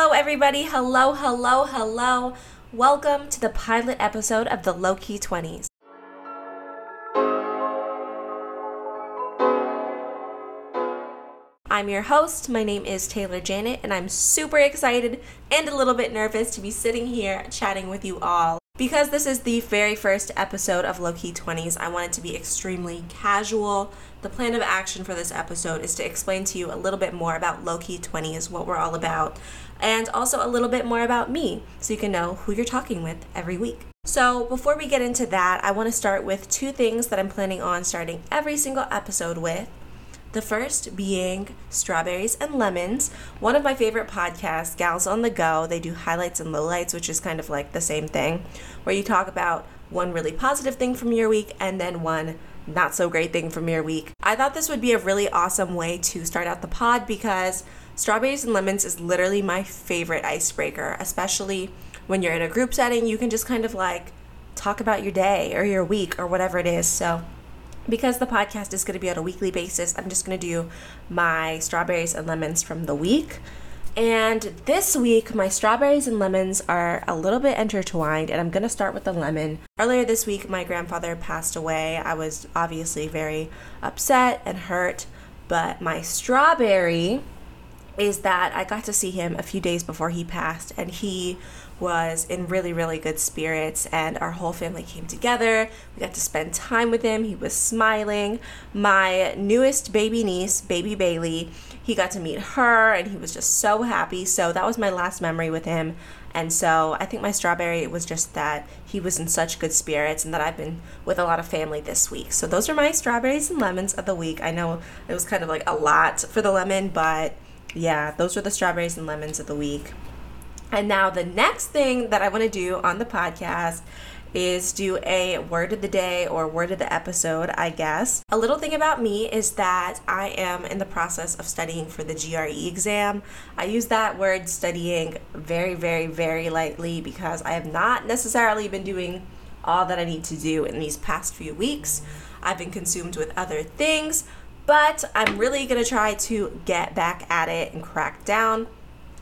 Hello, everybody. Hello, hello, hello. Welcome to the pilot episode of the Low Key 20s. I'm your host. My name is Taylor Janet, and I'm super excited and a little bit nervous to be sitting here chatting with you all. Because this is the very first episode of Low Key 20s, I want it to be extremely casual. The plan of action for this episode is to explain to you a little bit more about Low Key 20s, what we're all about, and also a little bit more about me so you can know who you're talking with every week. So, before we get into that, I want to start with two things that I'm planning on starting every single episode with. The first being Strawberries and Lemons, one of my favorite podcasts, Gals on the Go. They do highlights and lowlights, which is kind of like the same thing, where you talk about one really positive thing from your week and then one not so great thing from your week. I thought this would be a really awesome way to start out the pod because Strawberries and Lemons is literally my favorite icebreaker, especially when you're in a group setting. You can just kind of like talk about your day or your week or whatever it is. So, because the podcast is going to be on a weekly basis, I'm just going to do my strawberries and lemons from the week. And this week, my strawberries and lemons are a little bit intertwined, and I'm gonna start with the lemon. Earlier this week, my grandfather passed away. I was obviously very upset and hurt, but my strawberry is that I got to see him a few days before he passed, and he was in really, really good spirits, and our whole family came together. We got to spend time with him. He was smiling. My newest baby niece, baby Bailey, he got to meet her, and he was just so happy. So that was my last memory with him. And so I think my strawberry was just that he was in such good spirits and that I've been with a lot of family this week. So those are my strawberries and lemons of the week. I know it was kind of like a lot for the lemon, but yeah, those were the strawberries and lemons of the week. And now the next thing that I want to do on the podcast is do a word of the day or word of the episode, I guess. A little thing about me is that I am in the process of studying for the GRE exam. I use that word studying very, very, very lightly because I have not necessarily been doing all that I need to do in these past few weeks. I've been consumed with other things, but I'm really gonna try to get back at it and crack down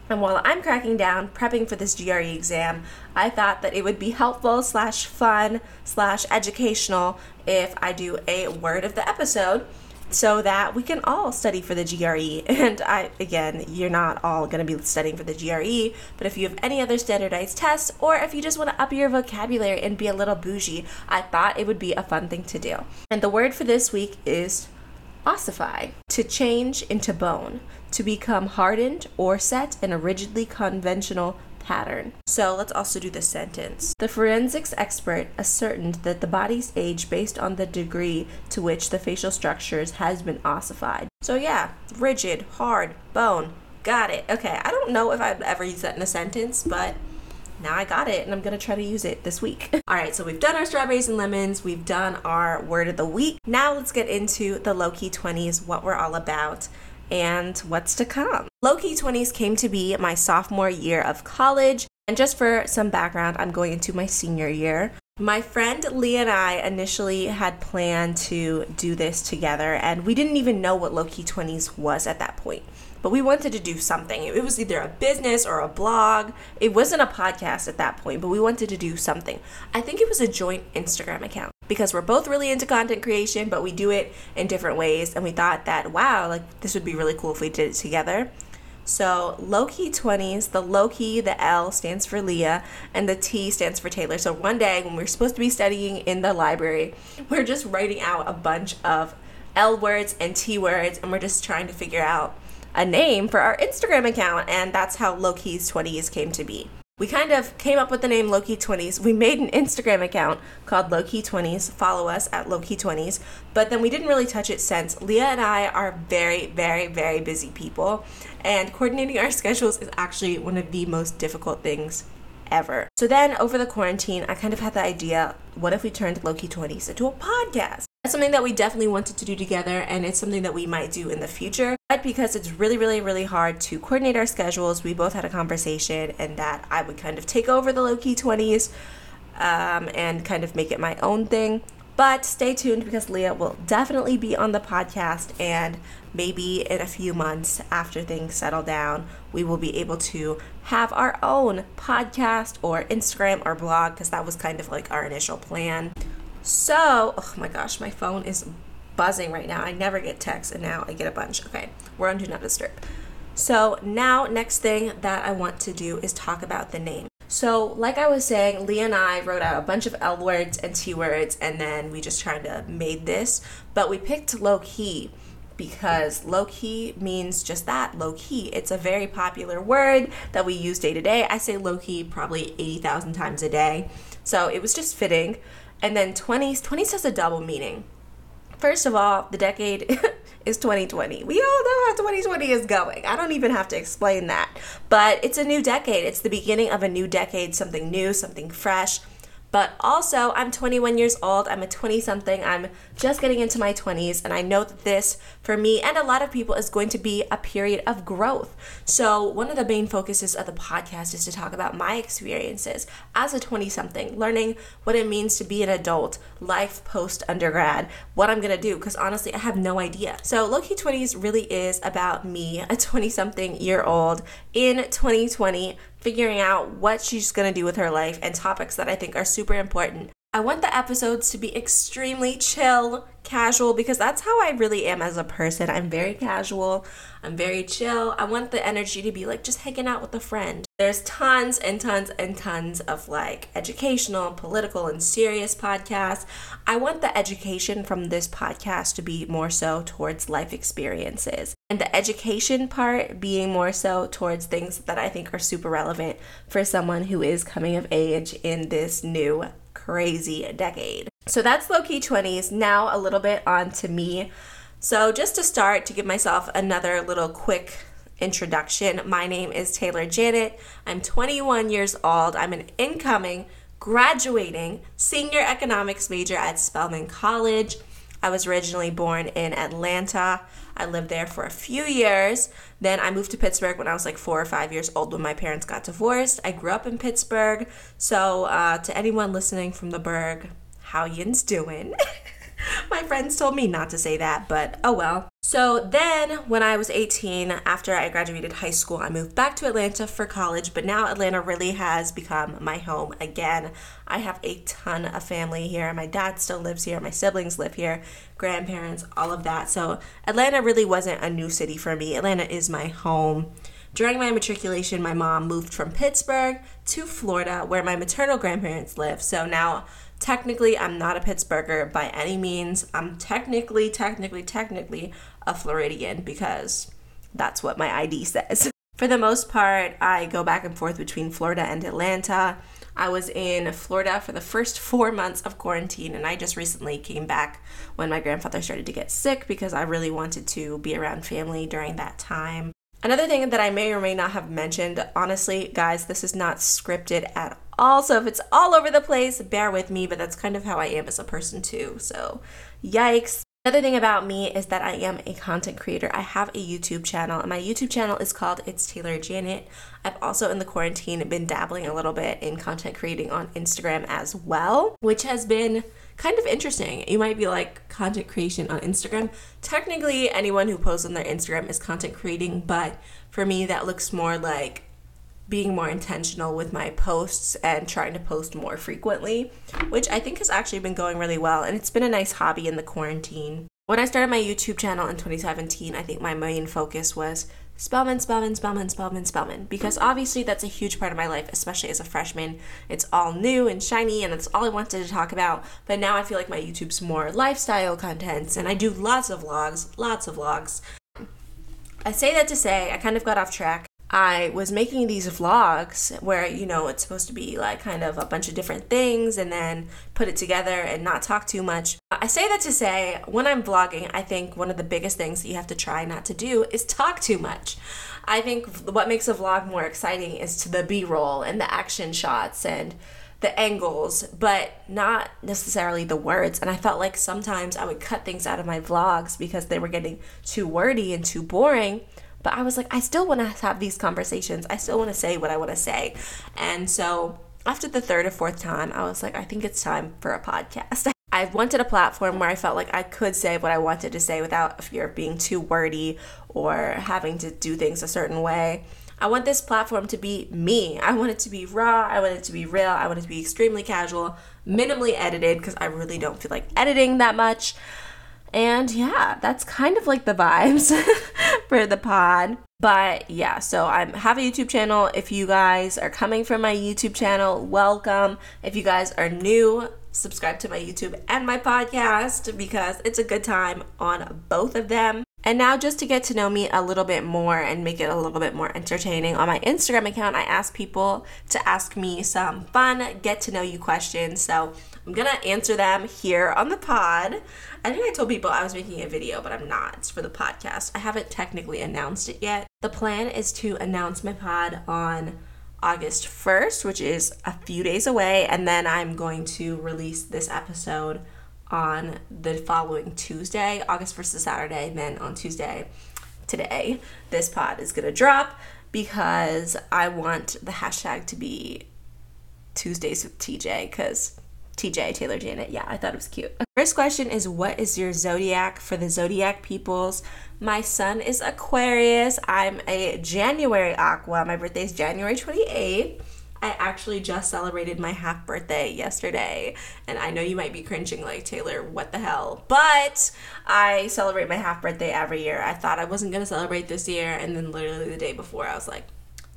and while I'm cracking down, prepping for this GRE exam, I thought that it would be helpful slash fun slash educational if I do a word of the episode so that we can all study for the GRE. And I, again, you're not all going to be studying for the GRE, but if you have any other standardized tests or if you just want to up your vocabulary and be a little bougie, I thought it would be a fun thing to do. And the word for this week is ossify, to change into bone to become hardened or set in a rigidly conventional pattern. So let's also do the sentence. The forensics expert ascertained that the body's age based on the degree to which the facial structures has been ossified. So yeah, rigid, hard, bone. Got it. Okay, I don't know if I've ever used that in a sentence, but now I got it and I'm gonna try to use it this week. All right, so we've done our strawberries and lemons, we've done our word of the week. Now let's get into the low key 20s, what we're all about and what's to come. Low Key 20s came to be my sophomore year of college. And just for some background, I'm going into my senior year. My friend Lee and I initially had planned to do this together, and we didn't even know what Low Key 20s was at that point. But we wanted to do something. It was either a business or a blog. It wasn't a podcast at that point, but we wanted to do something. I think it was a joint Instagram account because we're both really into content creation, but we do it in different ways. And we thought that, wow, like this would be really cool if we did it together. So, low key 20s, the low key, the L stands for Leah, and the T stands for Taylor. So, one day when we're supposed to be studying in the library, we're just writing out a bunch of L words and T words, and we're just trying to figure out a name for our Instagram account. And that's how low keys 20s came to be we kind of came up with the name Lowkey 20s. We made an Instagram account called Lowkey 20s. Follow us at Lowkey 20s. But then we didn't really touch it since. Leah and I are very, very, very busy people. And coordinating our schedules is actually one of the most difficult things ever. So then over the quarantine, I kind of had the idea what if we turned Lowkey 20s into a podcast? That's something that we definitely wanted to do together, and it's something that we might do in the future. But because it's really, really, really hard to coordinate our schedules, we both had a conversation, and that I would kind of take over the Lowkey 20s um, and kind of make it my own thing. But stay tuned because Leah will definitely be on the podcast, and maybe in a few months after things settle down, we will be able to have our own podcast or Instagram or blog because that was kind of like our initial plan. So, oh my gosh, my phone is buzzing right now. I never get texts, and now I get a bunch. Okay, we're on Do Not Disturb. So, now, next thing that I want to do is talk about the name. So, like I was saying, Leah and I wrote out a bunch of L words and T words, and then we just kind of made this. But we picked low key because low key means just that low key. It's a very popular word that we use day to day. I say low key probably 80,000 times a day. So, it was just fitting. And then 20s, 20s has a double meaning. First of all, the decade is 2020. We all know how 2020 is going. I don't even have to explain that. But it's a new decade. It's the beginning of a new decade, something new, something fresh. But also, I'm 21 years old. I'm a 20 something. I'm just getting into my 20s. And I know that this, for me and a lot of people, is going to be a period of growth. So, one of the main focuses of the podcast is to talk about my experiences as a 20 something, learning what it means to be an adult, life post undergrad, what I'm to do. Because honestly, I have no idea. So, Low Key 20s really is about me, a 20 something year old in 2020 figuring out what she's going to do with her life and topics that I think are super important. I want the episodes to be extremely chill, casual, because that's how I really am as a person. I'm very casual, I'm very chill. I want the energy to be like just hanging out with a friend. There's tons and tons and tons of like educational, political, and serious podcasts. I want the education from this podcast to be more so towards life experiences, and the education part being more so towards things that I think are super relevant for someone who is coming of age in this new crazy decade. So that's low key 20s. Now, a little bit on to me. So, just to start, to give myself another little quick introduction, my name is Taylor Janet. I'm 21 years old. I'm an incoming, graduating senior economics major at Spelman College. I was originally born in Atlanta. I lived there for a few years. Then I moved to Pittsburgh when I was like four or five years old when my parents got divorced. I grew up in Pittsburgh. So, uh, to anyone listening from the Burgh, how yin's doing? My friends told me not to say that, but oh well. So then, when I was 18, after I graduated high school, I moved back to Atlanta for college, but now Atlanta really has become my home again. I have a ton of family here. My dad still lives here, my siblings live here, grandparents, all of that. So, Atlanta really wasn't a new city for me. Atlanta is my home. During my matriculation, my mom moved from Pittsburgh to Florida, where my maternal grandparents live. So now Technically, I'm not a Pittsburgher by any means. I'm technically, technically, technically a Floridian because that's what my ID says. For the most part, I go back and forth between Florida and Atlanta. I was in Florida for the first four months of quarantine, and I just recently came back when my grandfather started to get sick because I really wanted to be around family during that time. Another thing that I may or may not have mentioned, honestly, guys, this is not scripted at all. So if it's all over the place, bear with me, but that's kind of how I am as a person too. So, yikes. Another thing about me is that I am a content creator. I have a YouTube channel, and my YouTube channel is called It's Taylor Janet. I've also, in the quarantine, been dabbling a little bit in content creating on Instagram as well, which has been kind of interesting. You might be like, content creation on Instagram. Technically, anyone who posts on their Instagram is content creating, but for me, that looks more like being more intentional with my posts and trying to post more frequently, which I think has actually been going really well. And it's been a nice hobby in the quarantine. When I started my YouTube channel in 2017, I think my main focus was Spelman, Spelman, Spelman, Spelman, Spelman, because obviously that's a huge part of my life, especially as a freshman. It's all new and shiny, and that's all I wanted to talk about. But now I feel like my YouTube's more lifestyle contents, and I do lots of vlogs, lots of vlogs. I say that to say I kind of got off track. I was making these vlogs where, you know, it's supposed to be like kind of a bunch of different things and then put it together and not talk too much. I say that to say, when I'm vlogging, I think one of the biggest things that you have to try not to do is talk too much. I think what makes a vlog more exciting is to the B roll and the action shots and the angles, but not necessarily the words. And I felt like sometimes I would cut things out of my vlogs because they were getting too wordy and too boring. But I was like, I still want to have these conversations. I still want to say what I want to say. And so after the third or fourth time, I was like, I think it's time for a podcast. I wanted a platform where I felt like I could say what I wanted to say without fear of being too wordy or having to do things a certain way. I want this platform to be me. I want it to be raw. I want it to be real. I want it to be extremely casual, minimally edited because I really don't feel like editing that much. And yeah, that's kind of like the vibes for the pod. But yeah, so I have a YouTube channel. If you guys are coming from my YouTube channel, welcome. If you guys are new, subscribe to my YouTube and my podcast because it's a good time on both of them. And now, just to get to know me a little bit more and make it a little bit more entertaining, on my Instagram account, I ask people to ask me some fun, get to know you questions. So I'm gonna answer them here on the pod. I think I told people I was making a video, but I'm not. It's for the podcast. I haven't technically announced it yet. The plan is to announce my pod on August 1st, which is a few days away, and then I'm going to release this episode on the following Tuesday. August 1st is Saturday, and then on Tuesday, today, this pod is going to drop because I want the hashtag to be Tuesdays with TJ because TJ, Taylor Janet. Yeah, I thought it was cute. First question is What is your zodiac for the zodiac peoples? My sun is Aquarius. I'm a January Aqua. My birthday is January 28th. I actually just celebrated my half birthday yesterday. And I know you might be cringing, like, Taylor, what the hell? But I celebrate my half birthday every year. I thought I wasn't going to celebrate this year. And then literally the day before, I was like,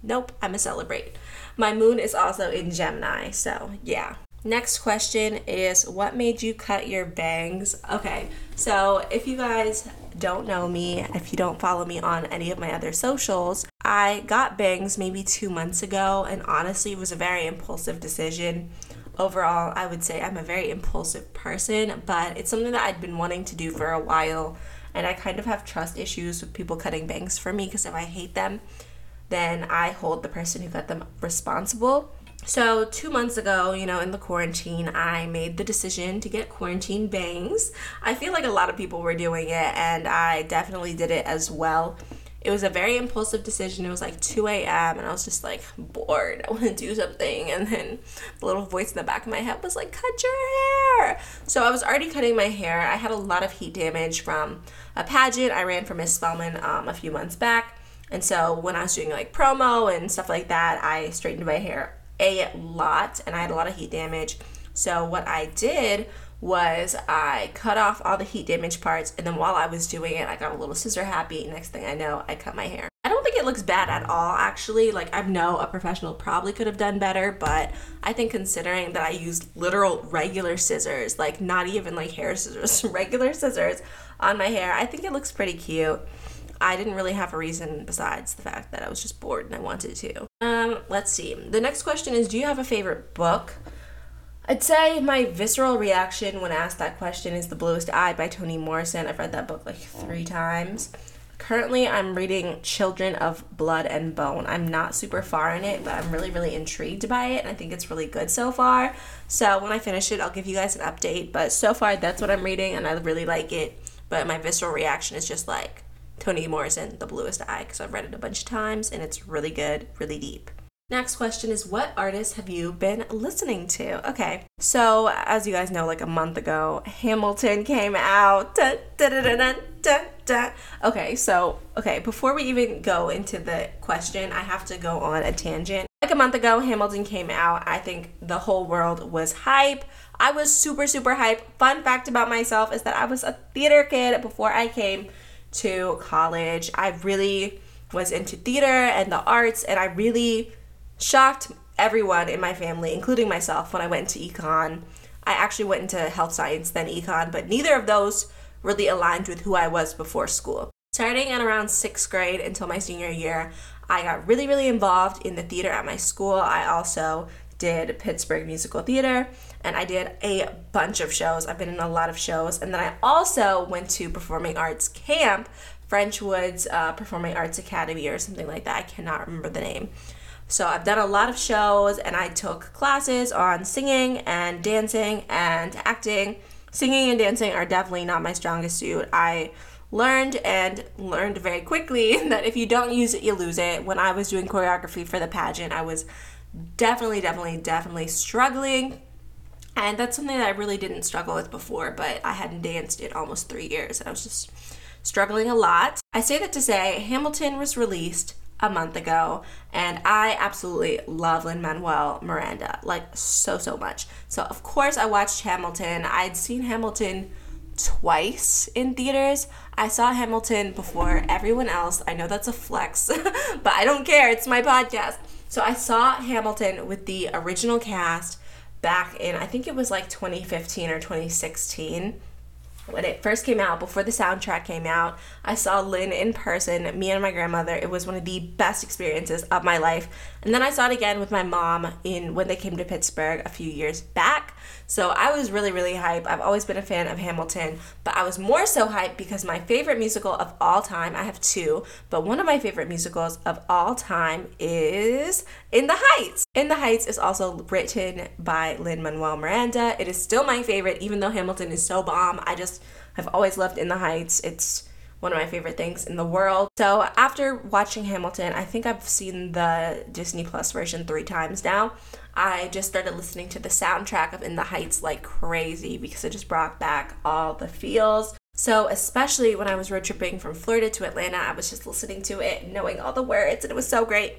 nope, I'm going to celebrate. My moon is also in Gemini. So, yeah. Next question is What made you cut your bangs? Okay, so if you guys don't know me, if you don't follow me on any of my other socials, I got bangs maybe two months ago, and honestly, it was a very impulsive decision. Overall, I would say I'm a very impulsive person, but it's something that I'd been wanting to do for a while, and I kind of have trust issues with people cutting bangs for me because if I hate them, then I hold the person who cut them responsible. So, two months ago, you know, in the quarantine, I made the decision to get quarantine bangs. I feel like a lot of people were doing it, and I definitely did it as well. It was a very impulsive decision. It was like 2 a.m., and I was just like bored. I want to do something. And then the little voice in the back of my head was like, cut your hair. So, I was already cutting my hair. I had a lot of heat damage from a pageant I ran for Miss Spelman um, a few months back. And so, when I was doing like promo and stuff like that, I straightened my hair a lot and I had a lot of heat damage. So what I did was I cut off all the heat damage parts and then while I was doing it I got a little scissor happy. Next thing I know, I cut my hair. I don't think it looks bad at all actually. Like I know a professional probably could have done better, but I think considering that I used literal regular scissors, like not even like hair scissors, regular scissors on my hair, I think it looks pretty cute. I didn't really have a reason besides the fact that I was just bored and I wanted to. Um, let's see. The next question is Do you have a favorite book? I'd say my visceral reaction when asked that question is The Bluest Eye by Toni Morrison. I've read that book like three times. Currently, I'm reading Children of Blood and Bone. I'm not super far in it, but I'm really, really intrigued by it, and I think it's really good so far. So, when I finish it, I'll give you guys an update. But so far, that's what I'm reading, and I really like it. But my visceral reaction is just like, Toni Morrison, The Bluest Eye, because I've read it a bunch of times and it's really good, really deep. Next question is What artists have you been listening to? Okay, so as you guys know, like a month ago, Hamilton came out. Da, da, da, okay, so, okay, before we even go into the question, I have to go on a tangent. Like a month ago, Hamilton came out. I think the whole world was hype. I was super, super hype. Fun fact about myself is that I was a theater kid before I came to college. I really was into theater and the arts, and I really shocked everyone in my family, including myself, when I went into econ. I actually went into health science, then econ, but neither of those really aligned with who I was before school. Starting at around sixth grade until my senior year, I got really, really involved in the theater at my school. I also did Pittsburgh Musical Theater, and I did a bunch of shows. I've been in a lot of shows, and then I also went to Performing Arts Camp, French Woods uh, Performing Arts Academy, or something like that. I cannot remember the name. So I've done a lot of shows, and I took classes on singing and dancing and acting. Singing and dancing are definitely not my strongest suit. I learned and learned very quickly that if you don't use it, you lose it. When I was doing choreography for the pageant, I was definitely, definitely, definitely struggling. And that's something that I really didn't struggle with before, but I hadn't danced in almost three years. I was just struggling a lot. I say that to say Hamilton was released a month ago, and I absolutely love Lin Manuel Miranda, like so, so much. So, of course, I watched Hamilton. I'd seen Hamilton twice in theaters. I saw Hamilton before everyone else. I know that's a flex, but I don't care. It's my podcast. So, I saw Hamilton with the original cast back in, I think it was like 2015 or 2016 when it first came out, before the soundtrack came out, I saw Lin in person, me and my grandmother. It was one of the best experiences of my life. And then I saw it again with my mom in when they came to Pittsburgh a few years back. So I was really, really hyped. I've always been a fan of Hamilton, but I was more so hyped because my favorite musical of all time, I have two, but one of my favorite musicals of all time is In the Heights. In the Heights is also written by Lin Manuel Miranda. It is still my favorite, even though Hamilton is so bomb. I just have always loved In the Heights. It's one of my favorite things in the world. So after watching Hamilton, I think I've seen the Disney Plus version three times now. I just started listening to the soundtrack of In the Heights like crazy because it just brought back all the feels. So, especially when I was road tripping from Florida to Atlanta, I was just listening to it, knowing all the words, and it was so great.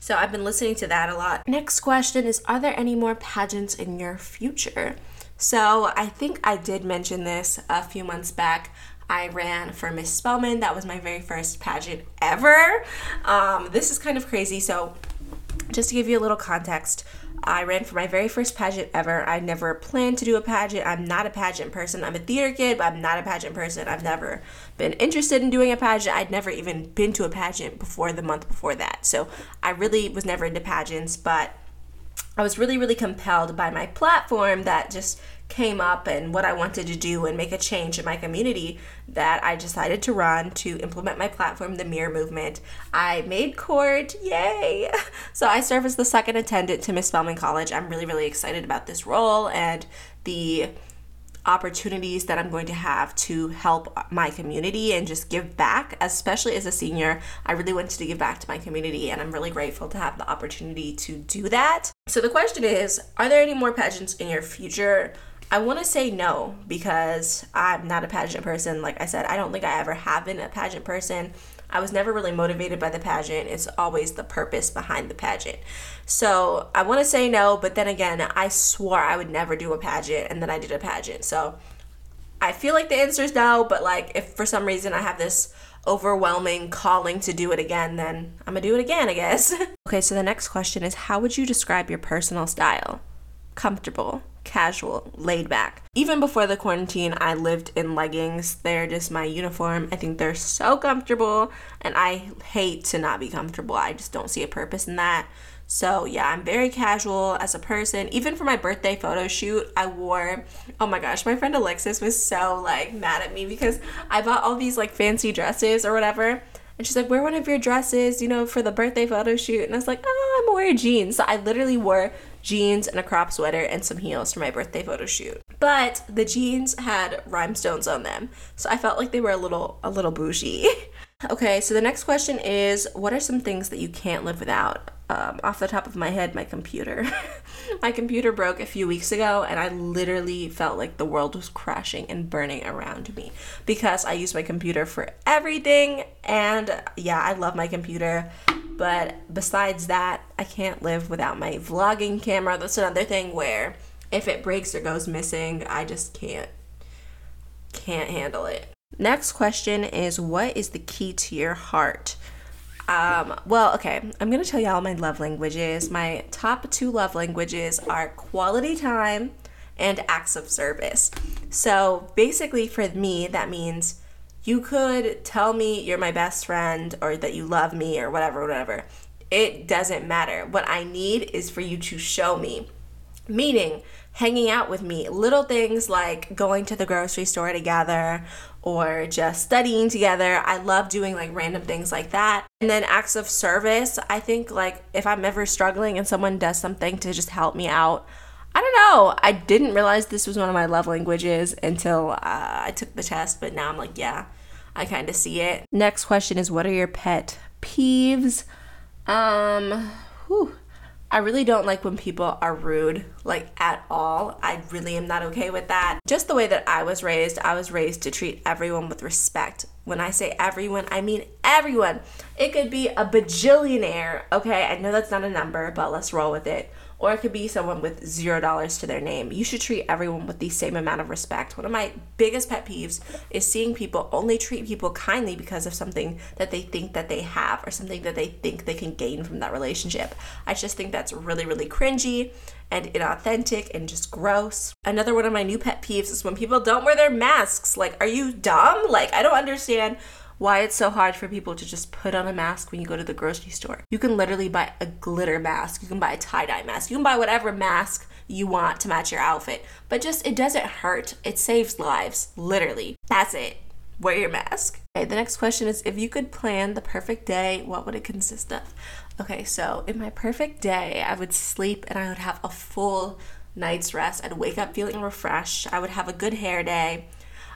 So, I've been listening to that a lot. Next question is Are there any more pageants in your future? So, I think I did mention this a few months back. I ran for Miss Spelman. That was my very first pageant ever. Um, this is kind of crazy. So, just to give you a little context, I ran for my very first pageant ever. I never planned to do a pageant. I'm not a pageant person. I'm a theater kid, but I'm not a pageant person. I've never been interested in doing a pageant. I'd never even been to a pageant before the month before that. So I really was never into pageants, but I was really, really compelled by my platform that just came up and what I wanted to do and make a change in my community that I decided to run to implement my platform, the Mirror Movement. I made court, yay! So I serve as the second attendant to Miss Spelman College. I'm really, really excited about this role and the opportunities that I'm going to have to help my community and just give back, especially as a senior. I really wanted to give back to my community, and I'm really grateful to have the opportunity to do that. So, the question is Are there any more pageants in your future? I want to say no because I'm not a pageant person. Like I said, I don't think I ever have been a pageant person. I was never really motivated by the pageant. It's always the purpose behind the pageant. So I want to say no, but then again, I swore I would never do a pageant and then I did a pageant. So I feel like the answer is no, but like if for some reason I have this overwhelming calling to do it again, then I'm gonna do it again, I guess. okay, so the next question is how would you describe your personal style? Comfortable casual, laid back. Even before the quarantine, I lived in leggings. They're just my uniform. I think they're so comfortable, and I hate to not be comfortable. I just don't see a purpose in that. So, yeah, I'm very casual as a person. Even for my birthday photo shoot, I wore, oh my gosh, my friend Alexis was so like mad at me because I bought all these like fancy dresses or whatever. And she's like, wear one of your dresses, you know, for the birthday photo shoot. And I was like, oh, I'm wearing jeans. So I literally wore jeans and a crop sweater and some heels for my birthday photo shoot. But the jeans had rhinestones on them, so I felt like they were a little a little bougie. okay, so the next question is what are some things that you can't live without? Um, off the top of my head, my computer. my computer broke a few weeks ago, and I literally felt like the world was crashing and burning around me because I use my computer for everything. And yeah, I love my computer. But besides that, I can't live without my vlogging camera. That's another thing where if it breaks or goes missing, I just can't can't handle it. Next question is what is the key to your heart? Um, well, okay, I'm gonna tell y'all my love languages. My top two love languages are quality time and acts of service. So basically, for me, that means you could tell me you're my best friend or that you love me or whatever, whatever. It doesn't matter. What I need is for you to show me. Meaning, hanging out with me. Little things like going to the grocery store together or just studying together. I love doing like random things like that. And then acts of service. I think like if I'm ever struggling and someone does something to just help me out, I don't know. I didn't realize this was one of my love languages until uh, I took the test, but now I'm like, yeah, I kind of see it. Next question is what are your pet peeves? Um, whew. I really don't like when people are rude, like at all. I really am not okay with that. Just the way that I was raised, I was raised to treat everyone with respect. When I say everyone, I mean everyone. It could be a bajillionaire, okay? I know that's not a number, but let's roll with it or it could be someone with zero dollars to their name. You should treat everyone with the same amount of respect. One of my biggest pet peeves is seeing people only treat people kindly because of something that they think that they have or something that they think they can gain from that relationship. I just think that's really, really cringy and inauthentic and just gross. Another one of my new pet peeves is when people don't wear their masks. Like, are you dumb? Like, I don't understand why it's so hard for people to just put on a mask when you go to the grocery store. You can literally buy a glitter mask, you can buy a tie dye mask, you can buy whatever mask you want to match your outfit, but just it doesn't hurt. It saves lives, literally. That's it. Wear your mask. Okay, the next question is if you could plan the perfect day, what would it consist of? Okay, so in my perfect day, I would sleep and I would have a full night's rest. I'd wake up feeling refreshed. I would have a good hair day.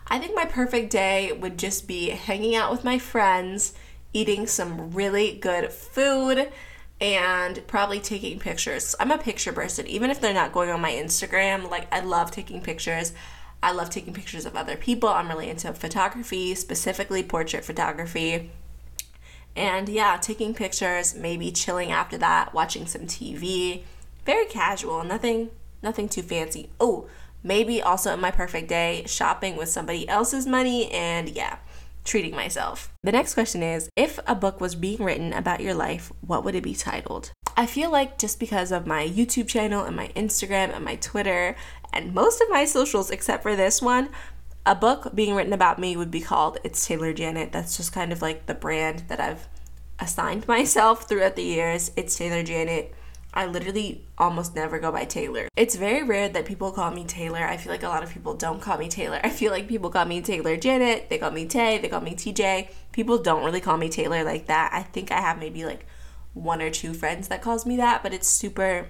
I think my perfect day would just be hanging out with my friends, eating some really good food, and probably taking pictures. I'm a picture person, even if they're not going on my Instagram. Like, I love taking pictures. I love taking pictures of other people. I'm really into photography, specifically portrait photography. And yeah, taking pictures, maybe chilling after that, watching some TV. Very casual, nothing nothing too fancy. Oh, Maybe also in my perfect day, shopping with somebody else's money and yeah, treating myself. The next question is If a book was being written about your life, what would it be titled? I feel like just because of my YouTube channel and my Instagram and my Twitter and most of my socials except for this one, a book being written about me would be called It's Taylor Janet. That's just kind of like the brand that I've assigned myself throughout the years. It's Taylor Janet. I literally almost never go by Taylor. It's very rare that people call me Taylor. I feel like a lot of people don't call me Taylor. I feel like people call me Taylor Janet, they call me Tay, they call me TJ. People don't really call me Taylor like that. I think I have maybe like one or two friends that calls me that, but it's super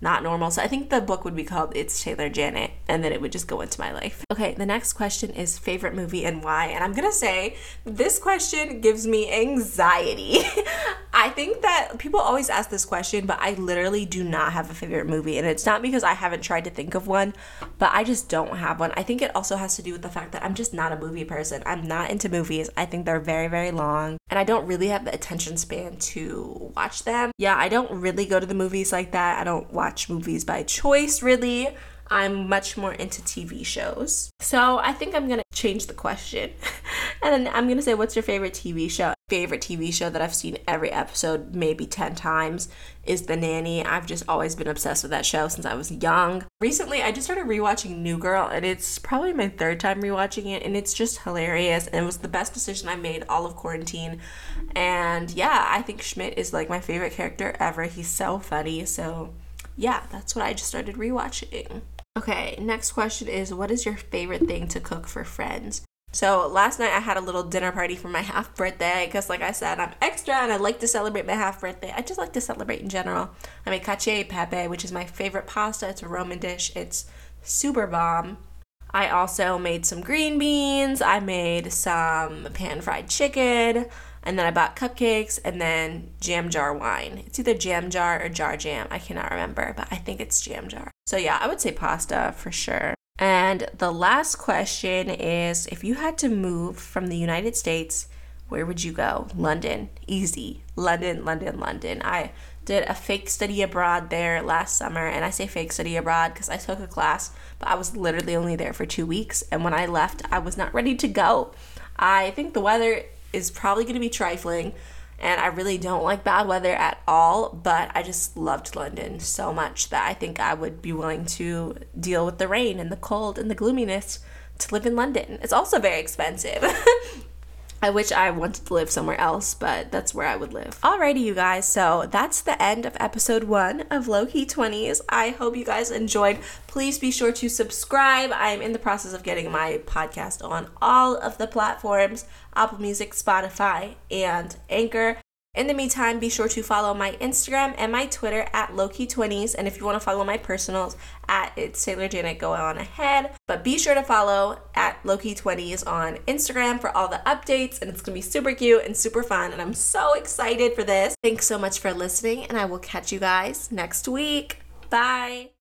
not normal. So I think the book would be called It's Taylor Janet, and then it would just go into my life. Okay, the next question is favorite movie and why. And I'm gonna say this question gives me anxiety. I think that people always ask this question, but I literally do not have a favorite movie. And it's not because I haven't tried to think of one, but I just don't have one. I think it also has to do with the fact that I'm just not a movie person. I'm not into movies. I think they're very, very long, and I don't really have the attention span to watch them. Yeah, I don't really go to the movies like that. I don't watch movies by choice, really. I'm much more into TV shows. So I think I'm gonna change the question. and then I'm gonna say, what's your favorite TV show? Favorite TV show that I've seen every episode, maybe 10 times, is The Nanny. I've just always been obsessed with that show since I was young. Recently, I just started rewatching New Girl, and it's probably my third time rewatching it, and it's just hilarious. And it was the best decision I made all of quarantine. And yeah, I think Schmidt is like my favorite character ever. He's so funny. So yeah, that's what I just started rewatching. Okay, next question is what is your favorite thing to cook for friends? So last night I had a little dinner party for my half birthday because, like I said, I'm extra and I like to celebrate my half birthday. I just like to celebrate in general. I made cacio pepe, which is my favorite pasta. It's a Roman dish. It's super bomb. I also made some green beans. I made some pan fried chicken and then I bought cupcakes and then jam jar wine. It's either jam jar or jar jam. I cannot remember, but I think it's jam jar. So yeah, I would say pasta for sure. And the last question is if you had to move from the United States, where would you go? London. Easy. London, London, London. I did a fake study abroad there last summer, and I say fake study abroad because I took a class, but I was literally only there for two weeks. And when I left, I was not ready to go. I think the weather is probably going to be trifling. And I really don't like bad weather at all, but I just loved London so much that I think I would be willing to deal with the rain and the cold and the gloominess to live in London. It's also very expensive. I wish I wanted to live somewhere else, but that's where I would live. Alrighty, you guys, so that's the end of episode one of Low Key 20s. I hope you guys enjoyed. Please be sure to subscribe. I'm in the process of getting my podcast on all of the platforms Apple Music, Spotify, and Anchor. In the meantime, be sure to follow my Instagram and my Twitter at Lowkey20s. And if you want to follow my personals at It's Taylor Janet, go on ahead. But be sure to follow at Lowkey20s on Instagram for all the updates. And it's going to be super cute and super fun. And I'm so excited for this. Thanks so much for listening. And I will catch you guys next week. Bye.